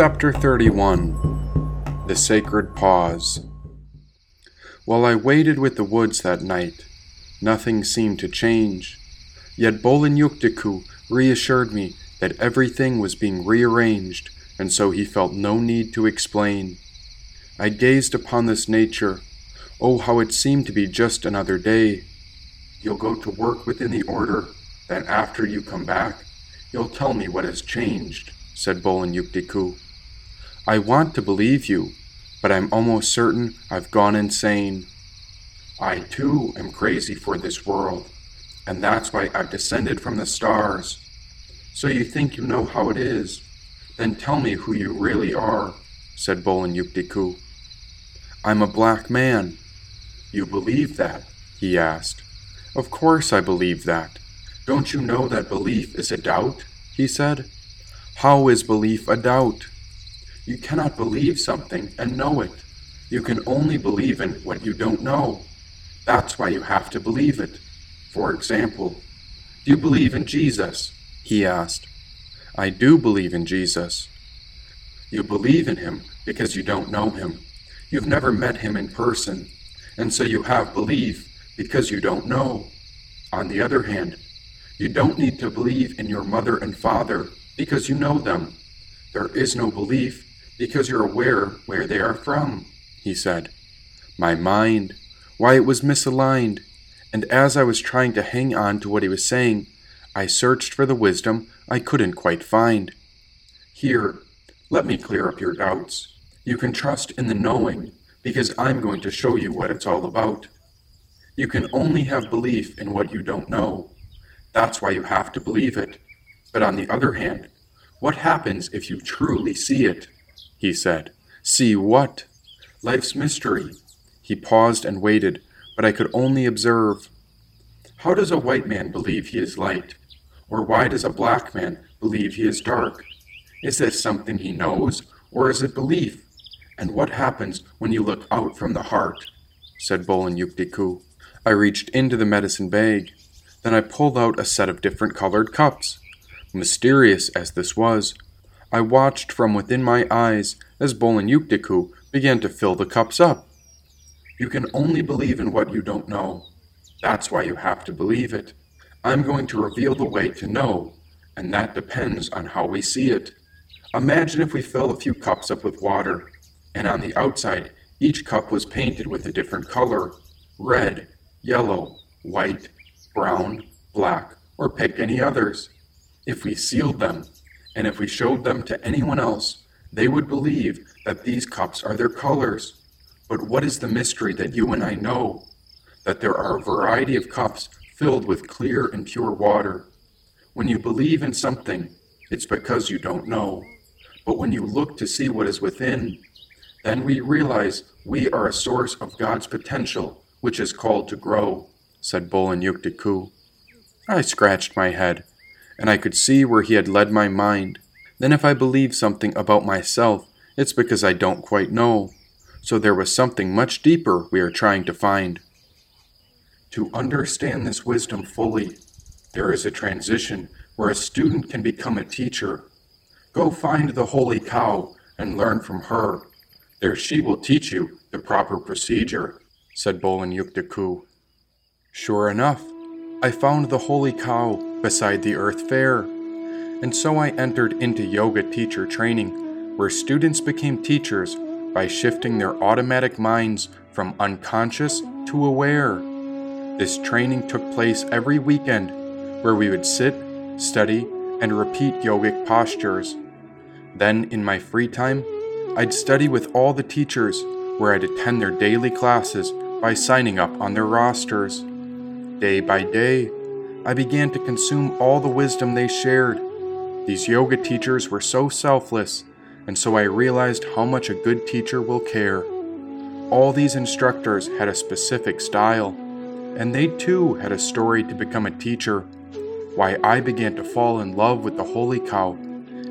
Chapter 31 The Sacred Pause While I waited with the woods that night, nothing seemed to change. Yet Bolin Yuktiku reassured me that everything was being rearranged, and so he felt no need to explain. I gazed upon this nature. Oh, how it seemed to be just another day. You'll go to work within the order, then after you come back, you'll tell me what has changed said Bolin Yuktiku. I want to believe you, but I'm almost certain I've gone insane. I too am crazy for this world, and that's why I've descended from the stars. So you think you know how it is? Then tell me who you really are, said Bolin Yuktiku. I'm a black man. You believe that? he asked. Of course I believe that. Don't you know that belief is a doubt? he said. How is belief a doubt? You cannot believe something and know it. You can only believe in what you don't know. That's why you have to believe it. For example, do you believe in Jesus? He asked. I do believe in Jesus. You believe in him because you don't know him. You've never met him in person, and so you have belief because you don't know. On the other hand, you don't need to believe in your mother and father because you know them. There is no belief because you're aware where they are from, he said. My mind, why it was misaligned, and as I was trying to hang on to what he was saying, I searched for the wisdom I couldn't quite find. Here, let me clear up your doubts. You can trust in the knowing, because I'm going to show you what it's all about. You can only have belief in what you don't know. That's why you have to believe it. But on the other hand, what happens if you truly see it? He said. See what? Life's mystery. He paused and waited, but I could only observe. How does a white man believe he is light? Or why does a black man believe he is dark? Is this something he knows, or is it belief? And what happens when you look out from the heart? said Bolin Yuktiku. I reached into the medicine bag. Then I pulled out a set of different colored cups. Mysterious as this was, I watched from within my eyes as Bolin Yuktiku began to fill the cups up. You can only believe in what you don't know. That's why you have to believe it. I'm going to reveal the way to know, and that depends on how we see it. Imagine if we fill a few cups up with water, and on the outside, each cup was painted with a different color red, yellow, white, brown, black, or pick any others. If we sealed them, and if we showed them to anyone else, they would believe that these cups are their colors. But what is the mystery that you and I know? That there are a variety of cups filled with clear and pure water. When you believe in something, it's because you don't know. But when you look to see what is within, then we realize we are a source of God's potential, which is called to grow, said Bolin Yuktiku. I scratched my head and I could see where he had led my mind. Then, if I believe something about myself, it's because I don't quite know. So there was something much deeper we are trying to find. To understand this wisdom fully, there is a transition where a student can become a teacher. Go find the holy cow and learn from her. There she will teach you the proper procedure, said Bolin Yuktiku. Sure enough, I found the holy cow beside the Earth Fair. And so I entered into yoga teacher training, where students became teachers by shifting their automatic minds from unconscious to aware. This training took place every weekend, where we would sit, study, and repeat yogic postures. Then, in my free time, I'd study with all the teachers, where I'd attend their daily classes by signing up on their rosters. Day by day, I began to consume all the wisdom they shared. These yoga teachers were so selfless, and so I realized how much a good teacher will care. All these instructors had a specific style, and they too had a story to become a teacher. Why I began to fall in love with the holy cow,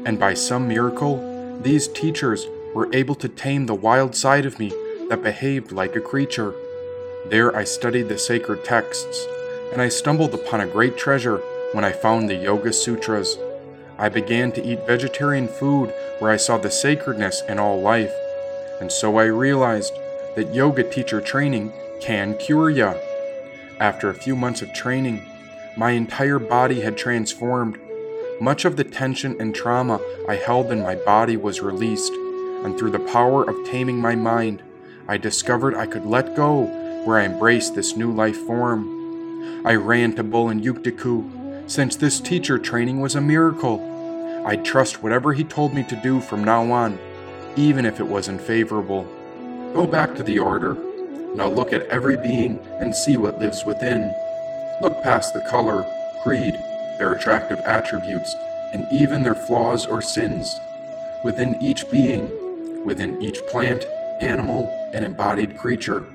and by some miracle, these teachers were able to tame the wild side of me that behaved like a creature. There I studied the sacred texts and I stumbled upon a great treasure when I found the Yoga Sutras. I began to eat vegetarian food where I saw the sacredness in all life, and so I realized that yoga teacher training can cure ya. After a few months of training, my entire body had transformed. Much of the tension and trauma I held in my body was released, and through the power of taming my mind, I discovered I could let go where I embraced this new life form. I ran to Bolin Yuktiku, since this teacher training was a miracle. I'd trust whatever he told me to do from now on, even if it was unfavorable. Go back to the order. Now look at every being and see what lives within. Look past the color, creed, their attractive attributes, and even their flaws or sins. Within each being, within each plant, animal, and embodied creature,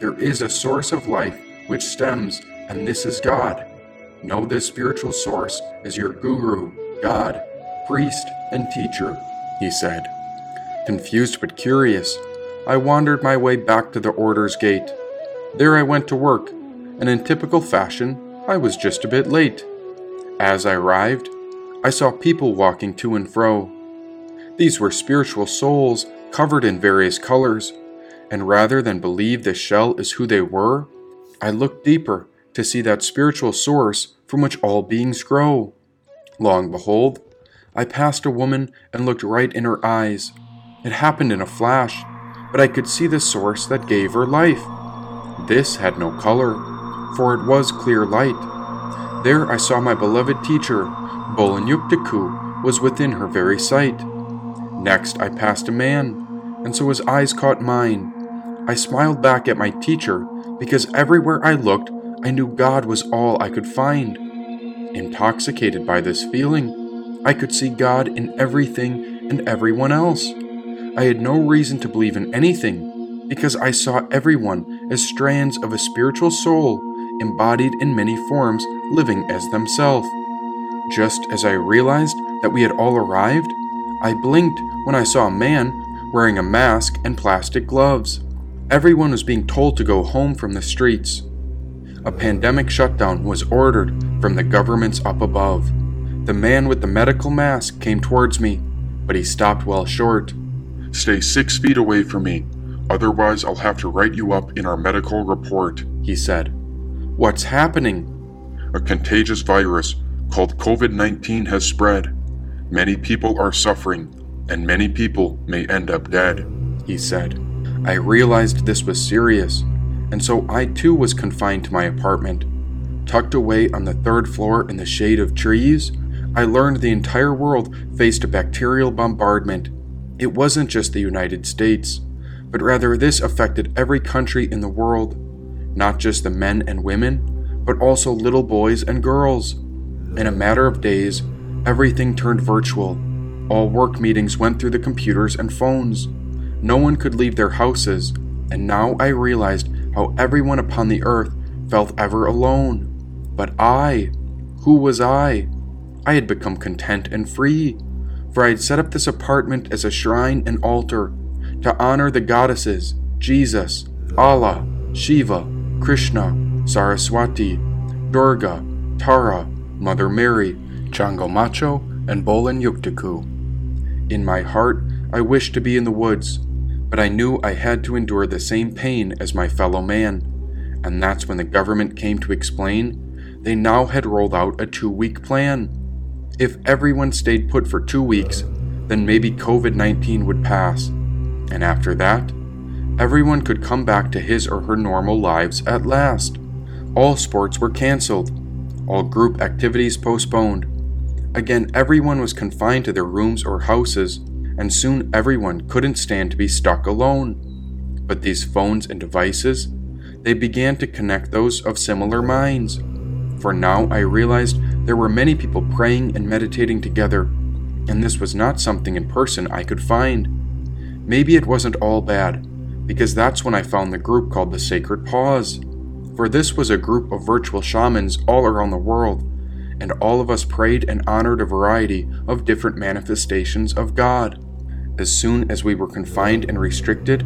there is a source of life which stems, and this is God. Know this spiritual source as your guru, God, priest, and teacher, he said. Confused but curious, I wandered my way back to the order's gate. There I went to work, and in typical fashion, I was just a bit late. As I arrived, I saw people walking to and fro. These were spiritual souls covered in various colors, and rather than believe the shell is who they were, I looked deeper to see that spiritual source from which all beings grow. Long behold, I passed a woman and looked right in her eyes. It happened in a flash, but I could see the source that gave her life. This had no color, for it was clear light. There I saw my beloved teacher, Bolin Yuktiku, was within her very sight. Next I passed a man, and so his eyes caught mine. I smiled back at my teacher because everywhere I looked, I knew God was all I could find. Intoxicated by this feeling, I could see God in everything and everyone else. I had no reason to believe in anything because I saw everyone as strands of a spiritual soul embodied in many forms, living as themselves. Just as I realized that we had all arrived, I blinked when I saw a man wearing a mask and plastic gloves. Everyone was being told to go home from the streets. A pandemic shutdown was ordered from the governments up above. The man with the medical mask came towards me, but he stopped well short. Stay six feet away from me, otherwise, I'll have to write you up in our medical report, he said. What's happening? A contagious virus called COVID 19 has spread. Many people are suffering, and many people may end up dead, he said. I realized this was serious, and so I too was confined to my apartment. Tucked away on the third floor in the shade of trees, I learned the entire world faced a bacterial bombardment. It wasn't just the United States, but rather this affected every country in the world not just the men and women, but also little boys and girls. In a matter of days, everything turned virtual. All work meetings went through the computers and phones. No one could leave their houses, and now I realized how everyone upon the earth felt ever alone. But I, who was I? I had become content and free, for I had set up this apartment as a shrine and altar to honor the goddesses, Jesus, Allah, Shiva, Krishna, Saraswati, Durga, Tara, Mother Mary, Changomacho, and Bolin Yuktiku. In my heart, I wished to be in the woods, but I knew I had to endure the same pain as my fellow man, and that's when the government came to explain they now had rolled out a two week plan. If everyone stayed put for two weeks, then maybe COVID 19 would pass. And after that, Everyone could come back to his or her normal lives at last. All sports were cancelled, all group activities postponed. Again, everyone was confined to their rooms or houses, and soon everyone couldn't stand to be stuck alone. But these phones and devices, they began to connect those of similar minds. For now I realized there were many people praying and meditating together, and this was not something in person I could find. Maybe it wasn't all bad because that's when I found the group called the Sacred Pause. For this was a group of virtual shamans all around the world, and all of us prayed and honored a variety of different manifestations of God. As soon as we were confined and restricted,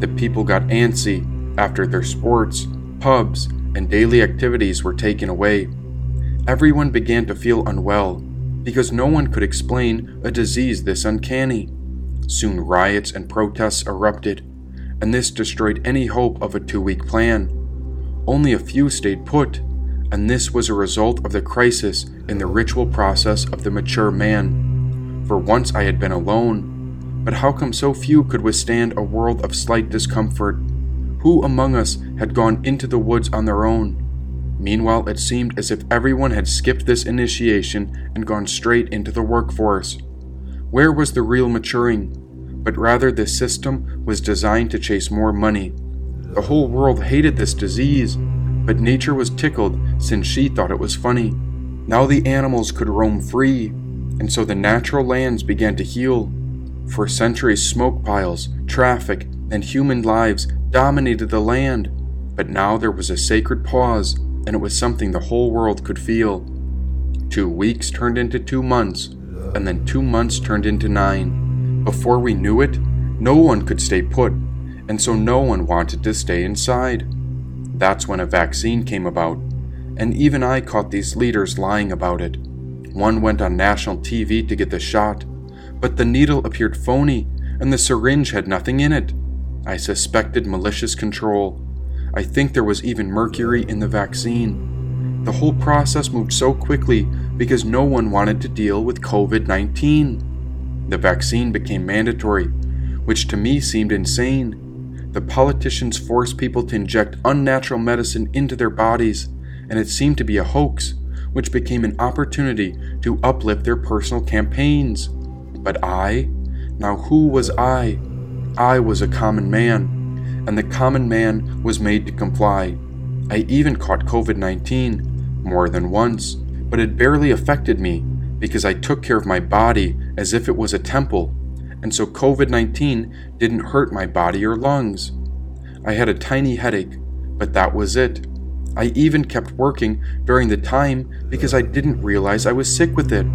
the people got antsy after their sports, pubs, and daily activities were taken away. Everyone began to feel unwell, because no one could explain a disease this uncanny. Soon riots and protests erupted, and this destroyed any hope of a two week plan. Only a few stayed put, and this was a result of the crisis in the ritual process of the mature man. For once I had been alone, but how come so few could withstand a world of slight discomfort? Who among us had gone into the woods on their own? Meanwhile, it seemed as if everyone had skipped this initiation and gone straight into the workforce. Where was the real maturing? But rather, this system was designed to chase more money. The whole world hated this disease, but nature was tickled since she thought it was funny. Now the animals could roam free, and so the natural lands began to heal. For centuries, smoke piles, traffic, and human lives dominated the land, but now there was a sacred pause, and it was something the whole world could feel. Two weeks turned into two months, and then two months turned into nine. Before we knew it, no one could stay put, and so no one wanted to stay inside. That's when a vaccine came about, and even I caught these leaders lying about it. One went on national TV to get the shot, but the needle appeared phony, and the syringe had nothing in it. I suspected malicious control. I think there was even mercury in the vaccine. The whole process moved so quickly because no one wanted to deal with COVID 19. The vaccine became mandatory, which to me seemed insane. The politicians forced people to inject unnatural medicine into their bodies, and it seemed to be a hoax, which became an opportunity to uplift their personal campaigns. But I? Now, who was I? I was a common man, and the common man was made to comply. I even caught COVID 19 more than once, but it barely affected me because I took care of my body as if it was a temple, and so COVID 19 didn't hurt my body or lungs. I had a tiny headache, but that was it. I even kept working during the time because I didn't realize I was sick with it.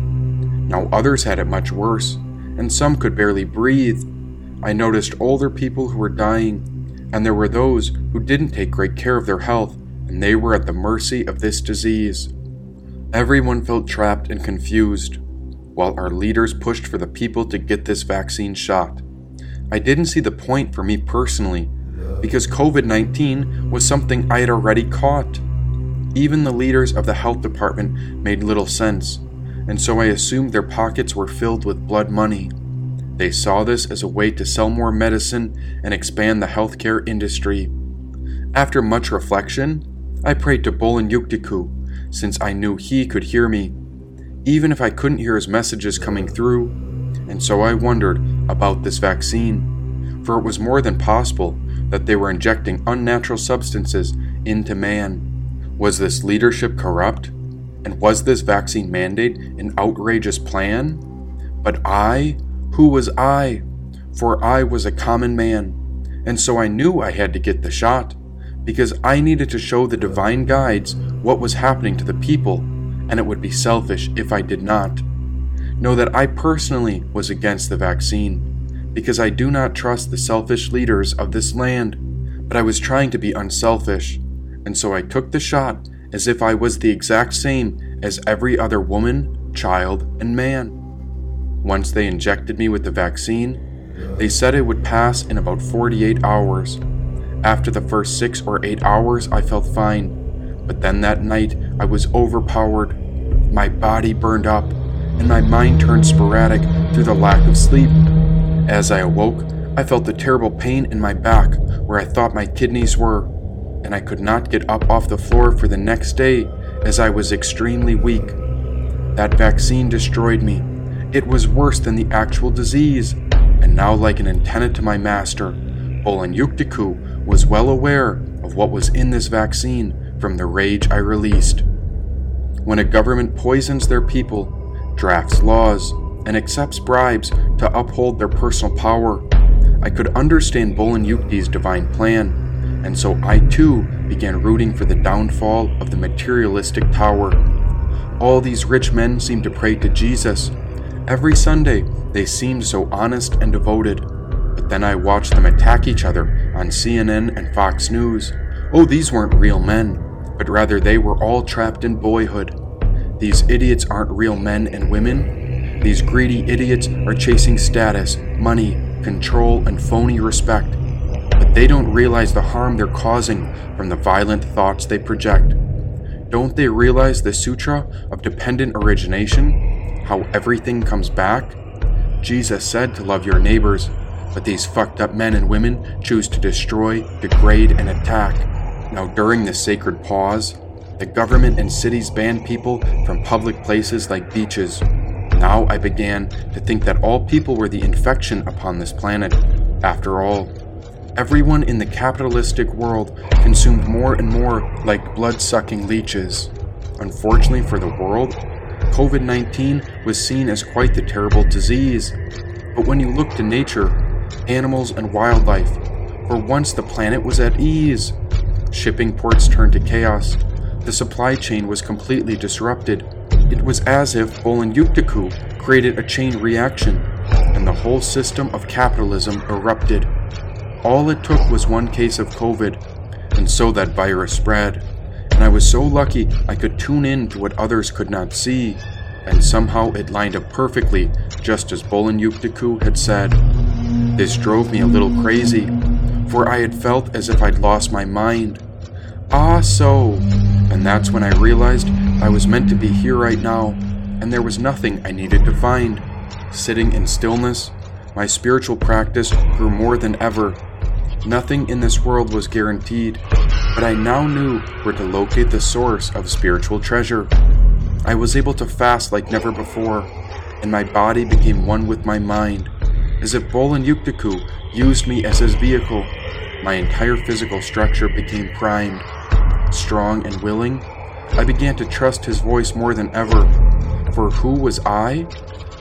Now others had it much worse, and some could barely breathe. I noticed older people who were dying, and there were those who didn't take great care of their health, and they were at the mercy of this disease. Everyone felt trapped and confused, while our leaders pushed for the people to get this vaccine shot. I didn't see the point for me personally, because COVID 19 was something I had already caught. Even the leaders of the health department made little sense, and so I assumed their pockets were filled with blood money. They saw this as a way to sell more medicine and expand the healthcare industry. After much reflection, I prayed to Bolin Yuktiku, since I knew he could hear me, even if I couldn't hear his messages coming through, and so I wondered about this vaccine, for it was more than possible that they were injecting unnatural substances into man. Was this leadership corrupt? And was this vaccine mandate an outrageous plan? But I who was I? For I was a common man, and so I knew I had to get the shot, because I needed to show the divine guides what was happening to the people, and it would be selfish if I did not. Know that I personally was against the vaccine, because I do not trust the selfish leaders of this land, but I was trying to be unselfish, and so I took the shot as if I was the exact same as every other woman, child, and man. Once they injected me with the vaccine, they said it would pass in about 48 hours. After the first six or eight hours, I felt fine, but then that night I was overpowered. My body burned up, and my mind turned sporadic through the lack of sleep. As I awoke, I felt the terrible pain in my back where I thought my kidneys were, and I could not get up off the floor for the next day as I was extremely weak. That vaccine destroyed me, it was worse than the actual disease, and now, like an antenna to my master, Bolin Yuktiku was well aware of what was in this vaccine from the rage I released. When a government poisons their people, drafts laws, and accepts bribes to uphold their personal power, I could understand Bolin Yukti's divine plan, and so I too began rooting for the downfall of the materialistic tower. All these rich men seemed to pray to Jesus, Every Sunday, they seemed so honest and devoted. But then I watched them attack each other on CNN and Fox News. Oh, these weren't real men, but rather they were all trapped in boyhood. These idiots aren't real men and women. These greedy idiots are chasing status, money, control, and phony respect. They don't realize the harm they're causing from the violent thoughts they project. Don't they realize the sutra of dependent origination? How everything comes back? Jesus said to love your neighbors, but these fucked up men and women choose to destroy, degrade, and attack. Now, during this sacred pause, the government and cities banned people from public places like beaches. Now I began to think that all people were the infection upon this planet. After all, everyone in the capitalistic world consumed more and more like blood sucking leeches. Unfortunately for the world, COVID 19 was seen as quite the terrible disease. But when you look to nature, animals, and wildlife, for once the planet was at ease. Shipping ports turned to chaos. The supply chain was completely disrupted. It was as if Bolin Yuktiku created a chain reaction, and the whole system of capitalism erupted. All it took was one case of COVID, and so that virus spread. And I was so lucky I could tune in to what others could not see, and somehow it lined up perfectly, just as Bolin Yuktiku had said. This drove me a little crazy, for I had felt as if I'd lost my mind. Ah, so. And that's when I realized I was meant to be here right now, and there was nothing I needed to find. Sitting in stillness, my spiritual practice grew more than ever. Nothing in this world was guaranteed, but I now knew where to locate the source of spiritual treasure. I was able to fast like never before, and my body became one with my mind. As if Bolin Yuktiku used me as his vehicle, my entire physical structure became primed. Strong and willing, I began to trust his voice more than ever. For who was I?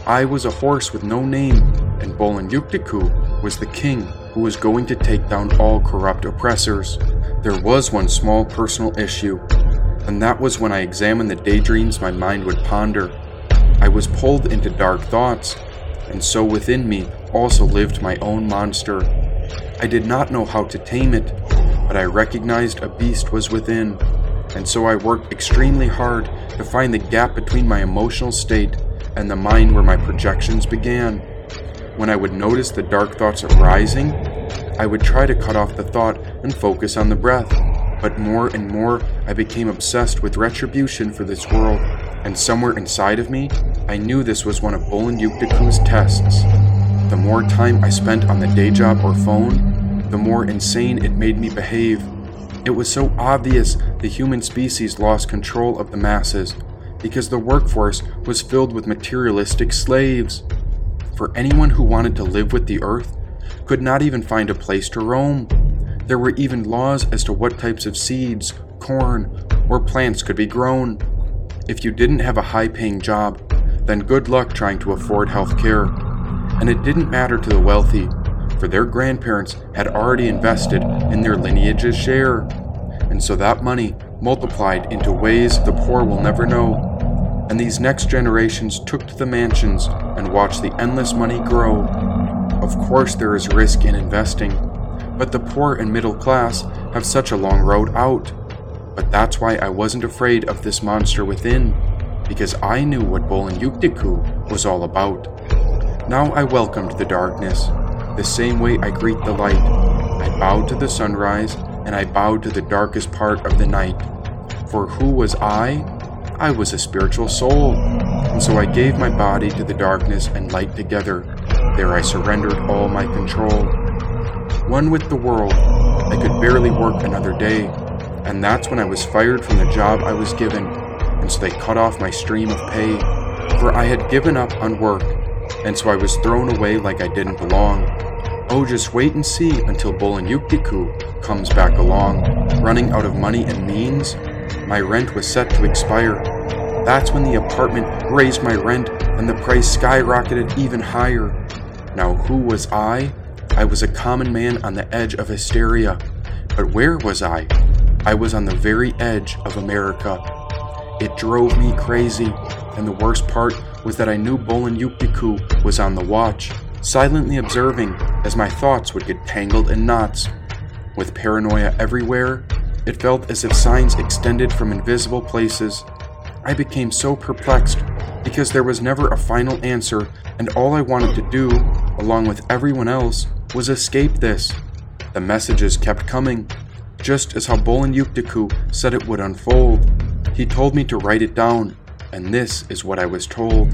I was a horse with no name, and Bolin Yuktiku was the king who was going to take down all corrupt oppressors. There was one small personal issue, and that was when I examined the daydreams my mind would ponder. I was pulled into dark thoughts, and so within me also lived my own monster. I did not know how to tame it, but I recognized a beast was within, and so I worked extremely hard to find the gap between my emotional state and the mind where my projections began. When I would notice the dark thoughts arising, I would try to cut off the thought and focus on the breath. But more and more, I became obsessed with retribution for this world, and somewhere inside of me, I knew this was one of Bolin Yuktiku's tests. The more time I spent on the day job or phone, the more insane it made me behave. It was so obvious the human species lost control of the masses because the workforce was filled with materialistic slaves. For anyone who wanted to live with the earth could not even find a place to roam. There were even laws as to what types of seeds, corn, or plants could be grown. If you didn't have a high paying job, then good luck trying to afford health care and it didn't matter to the wealthy, for their grandparents had already invested in their lineage's share, and so that money multiplied into ways the poor will never know. And these next generations took to the mansions and watched the endless money grow. Of course, there is risk in investing, but the poor and middle class have such a long road out. But that's why I wasn't afraid of this monster within, because I knew what Bolin Yuktiku was all about. Now I welcomed the darkness, the same way I greet the light. I bowed to the sunrise, and I bowed to the darkest part of the night. For who was I? I was a spiritual soul, and so I gave my body to the darkness and light together. There I surrendered all my control. One with the world, I could barely work another day, and that's when I was fired from the job I was given, and so they cut off my stream of pay, for I had given up on work and so I was thrown away like I didn't belong. Oh, just wait and see until Bolin Yuktiku comes back along. Running out of money and means, my rent was set to expire. That's when the apartment raised my rent and the price skyrocketed even higher. Now, who was I? I was a common man on the edge of hysteria. But where was I? I was on the very edge of America. It drove me crazy, and the worst part was that I knew Bolin Yuktiku was on the watch, silently observing as my thoughts would get tangled in knots. With paranoia everywhere, it felt as if signs extended from invisible places. I became so perplexed because there was never a final answer, and all I wanted to do, along with everyone else, was escape this. The messages kept coming, just as how Bolin Yuktiku said it would unfold. He told me to write it down, and this is what I was told.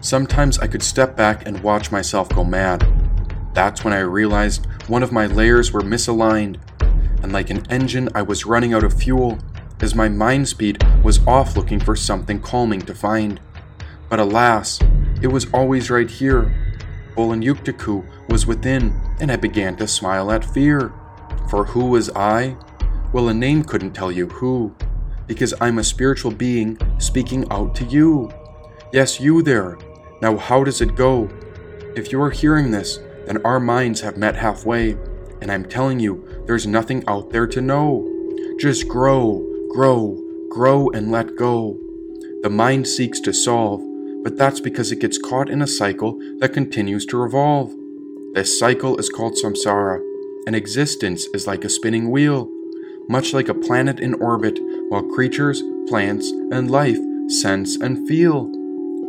Sometimes I could step back and watch myself go mad. That's when I realized one of my layers were misaligned, and like an engine, I was running out of fuel as my mind speed was off looking for something calming to find. But alas, it was always right here. Bolin Yuktiku was within, and I began to smile at fear. For who was I? Well, a name couldn't tell you who, because I'm a spiritual being speaking out to you. Yes, you there. Now, how does it go? If you're hearing this, then our minds have met halfway, and I'm telling you, there's nothing out there to know. Just grow, grow, grow, and let go. The mind seeks to solve, but that's because it gets caught in a cycle that continues to revolve. This cycle is called samsara, and existence is like a spinning wheel, much like a planet in orbit, while creatures, plants, and life sense and feel.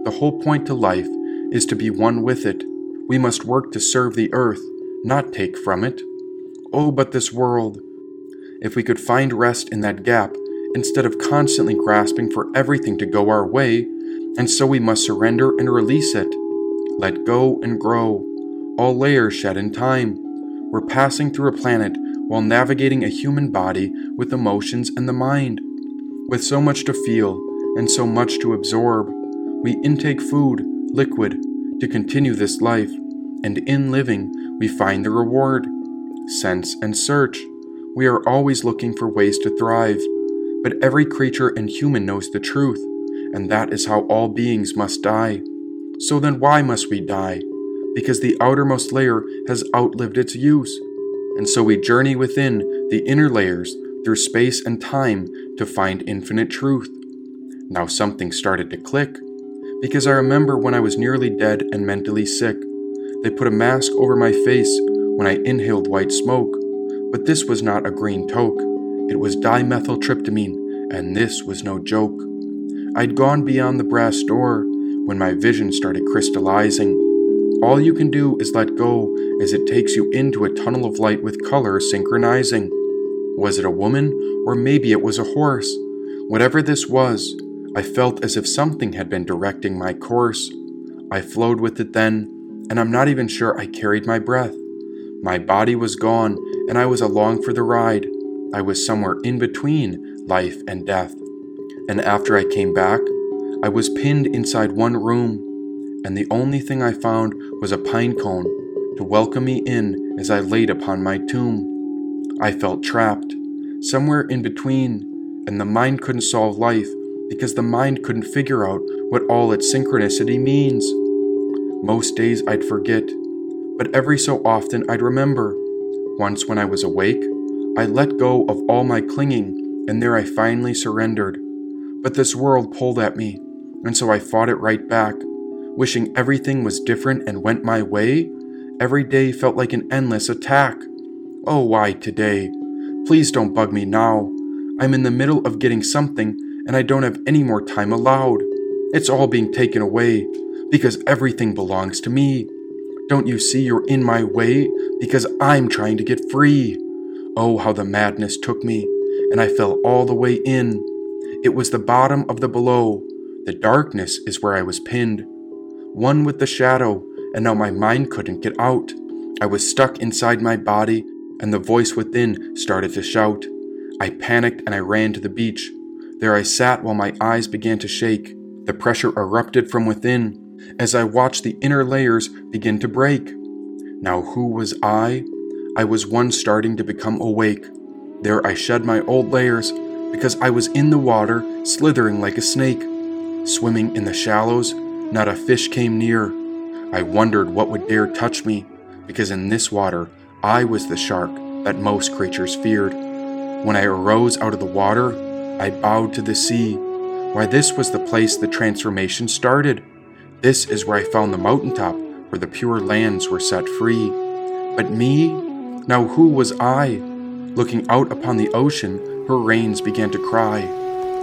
The whole point to life is to be one with it. We must work to serve the earth, not take from it. Oh, but this world! If we could find rest in that gap, instead of constantly grasping for everything to go our way, and so we must surrender and release it. Let go and grow. All layers shed in time. We're passing through a planet while navigating a human body with emotions and the mind. With so much to feel and so much to absorb, we intake food, liquid, to continue this life, and in living, we find the reward. Sense and search. We are always looking for ways to thrive, but every creature and human knows the truth, and that is how all beings must die. So then, why must we die? Because the outermost layer has outlived its use. And so we journey within the inner layers through space and time to find infinite truth. Now something started to click. Because I remember when I was nearly dead and mentally sick, they put a mask over my face when I inhaled white smoke. But this was not a green toke, it was dimethyltryptamine, and this was no joke. I'd gone beyond the brass door when my vision started crystallizing. All you can do is let go as it takes you into a tunnel of light with color synchronizing. Was it a woman, or maybe it was a horse? Whatever this was, I felt as if something had been directing my course. I flowed with it then, and I'm not even sure I carried my breath. My body was gone, and I was along for the ride. I was somewhere in between life and death. And after I came back, I was pinned inside one room, and the only thing I found was a pine cone to welcome me in as I laid upon my tomb. I felt trapped, somewhere in between, and the mind couldn't solve life because the mind couldn't figure out what all its synchronicity means. Most days I'd forget, but every so often I'd remember. Once when I was awake, I let go of all my clinging, and there I finally surrendered. But this world pulled at me, and so I fought it right back, wishing everything was different and went my way. Every day felt like an endless attack. Oh, why today? Please don't bug me now. I'm in the middle of getting something, and I don't have any more time allowed. It's all being taken away, because everything belongs to me. Don't you see you're in my way? Because I'm trying to get free. Oh, how the madness took me, and I fell all the way in. It was the bottom of the below. The darkness is where I was pinned. One with the shadow, and now my mind couldn't get out. I was stuck inside my body, and the voice within started to shout. I panicked and I ran to the beach. There I sat while my eyes began to shake. The pressure erupted from within as I watched the inner layers begin to break. Now, who was I? I was one starting to become awake. There I shed my old layers because I was in the water, slithering like a snake. Swimming in the shallows, not a fish came near. I wondered what would dare touch me, because in this water I was the shark that most creatures feared. When I arose out of the water, I bowed to the sea. Why, this was the place the transformation started. This is where I found the mountaintop where the pure lands were set free. But me, now who was I? Looking out upon the ocean, her rains began to cry.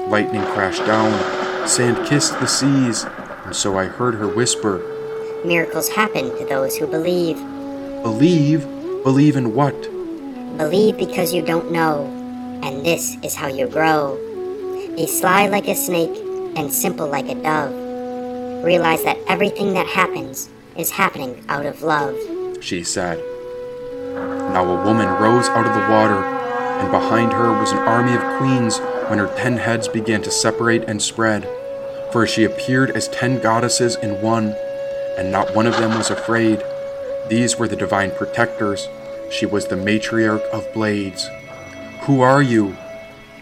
Lightning crashed down, sand kissed the seas, and so I heard her whisper, Miracles happen to those who believe. Believe? Believe in what? Believe because you don't know, and this is how you grow. Be sly like a snake and simple like a dove. Realize that everything that happens is happening out of love. She said. Now a woman rose out of the water, and behind her was an army of queens when her ten heads began to separate and spread. For she appeared as ten goddesses in one, and not one of them was afraid. These were the divine protectors. She was the matriarch of blades. Who are you?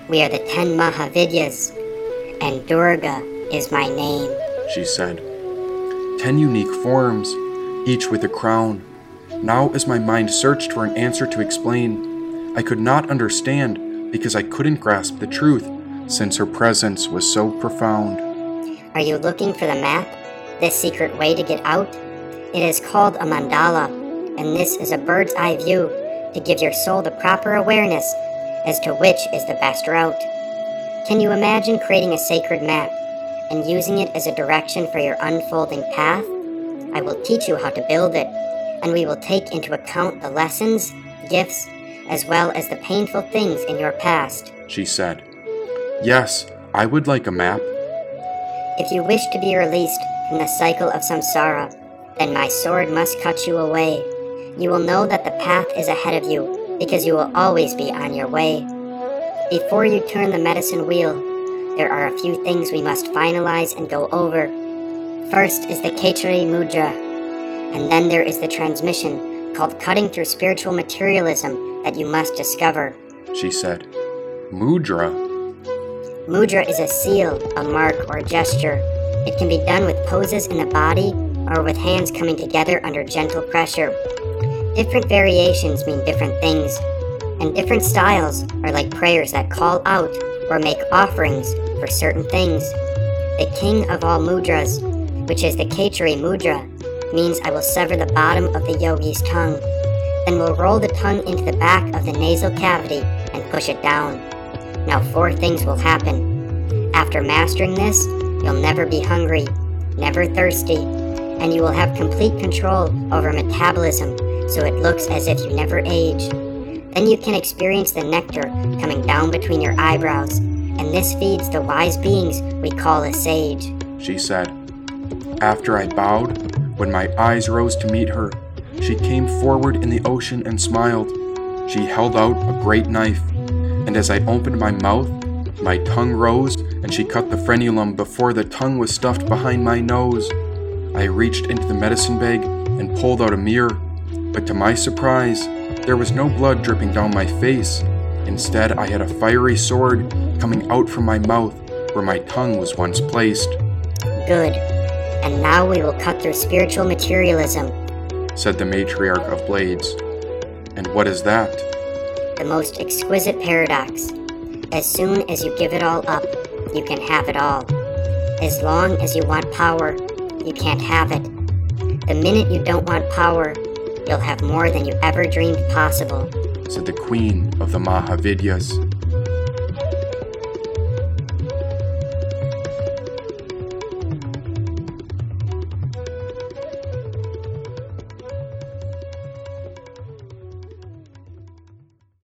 We are the ten Mahavidyas, and Durga is my name. She said. Ten unique forms, each with a crown. Now, as my mind searched for an answer to explain, I could not understand because I couldn't grasp the truth, since her presence was so profound. Are you looking for the map? The secret way to get out? It is called a mandala, and this is a bird's eye view to give your soul the proper awareness as to which is the best route. Can you imagine creating a sacred map and using it as a direction for your unfolding path? I will teach you how to build it, and we will take into account the lessons, gifts, as well as the painful things in your past. She said, Yes, I would like a map. If you wish to be released from the cycle of samsara, then my sword must cut you away. You will know that the path is ahead of you because you will always be on your way. Before you turn the medicine wheel, there are a few things we must finalize and go over. First is the Kechari Mudra, and then there is the transmission called Cutting Through Spiritual Materialism that you must discover. She said, Mudra? Mudra is a seal, a mark, or a gesture. It can be done with poses in the body or with hands coming together under gentle pressure. Different variations mean different things, and different styles are like prayers that call out or make offerings for certain things. The king of all mudras, which is the Kechari mudra, means I will sever the bottom of the yogi's tongue. Then we'll roll the tongue into the back of the nasal cavity and push it down. Now, four things will happen. After mastering this, you'll never be hungry, never thirsty, and you will have complete control over metabolism so it looks as if you never age. Then you can experience the nectar coming down between your eyebrows, and this feeds the wise beings we call a sage. She said. After I bowed, when my eyes rose to meet her, she came forward in the ocean and smiled. She held out a great knife, and as I opened my mouth, my tongue rose and she cut the frenulum before the tongue was stuffed behind my nose. I reached into the medicine bag and pulled out a mirror, but to my surprise, there was no blood dripping down my face. Instead, I had a fiery sword coming out from my mouth where my tongue was once placed. Good. And now we will cut through spiritual materialism, said the matriarch of Blades. And what is that? The most exquisite paradox. As soon as you give it all up, you can have it all. As long as you want power, you can't have it. The minute you don't want power, you'll have more than you ever dreamed possible, said the queen of the Mahavidyas.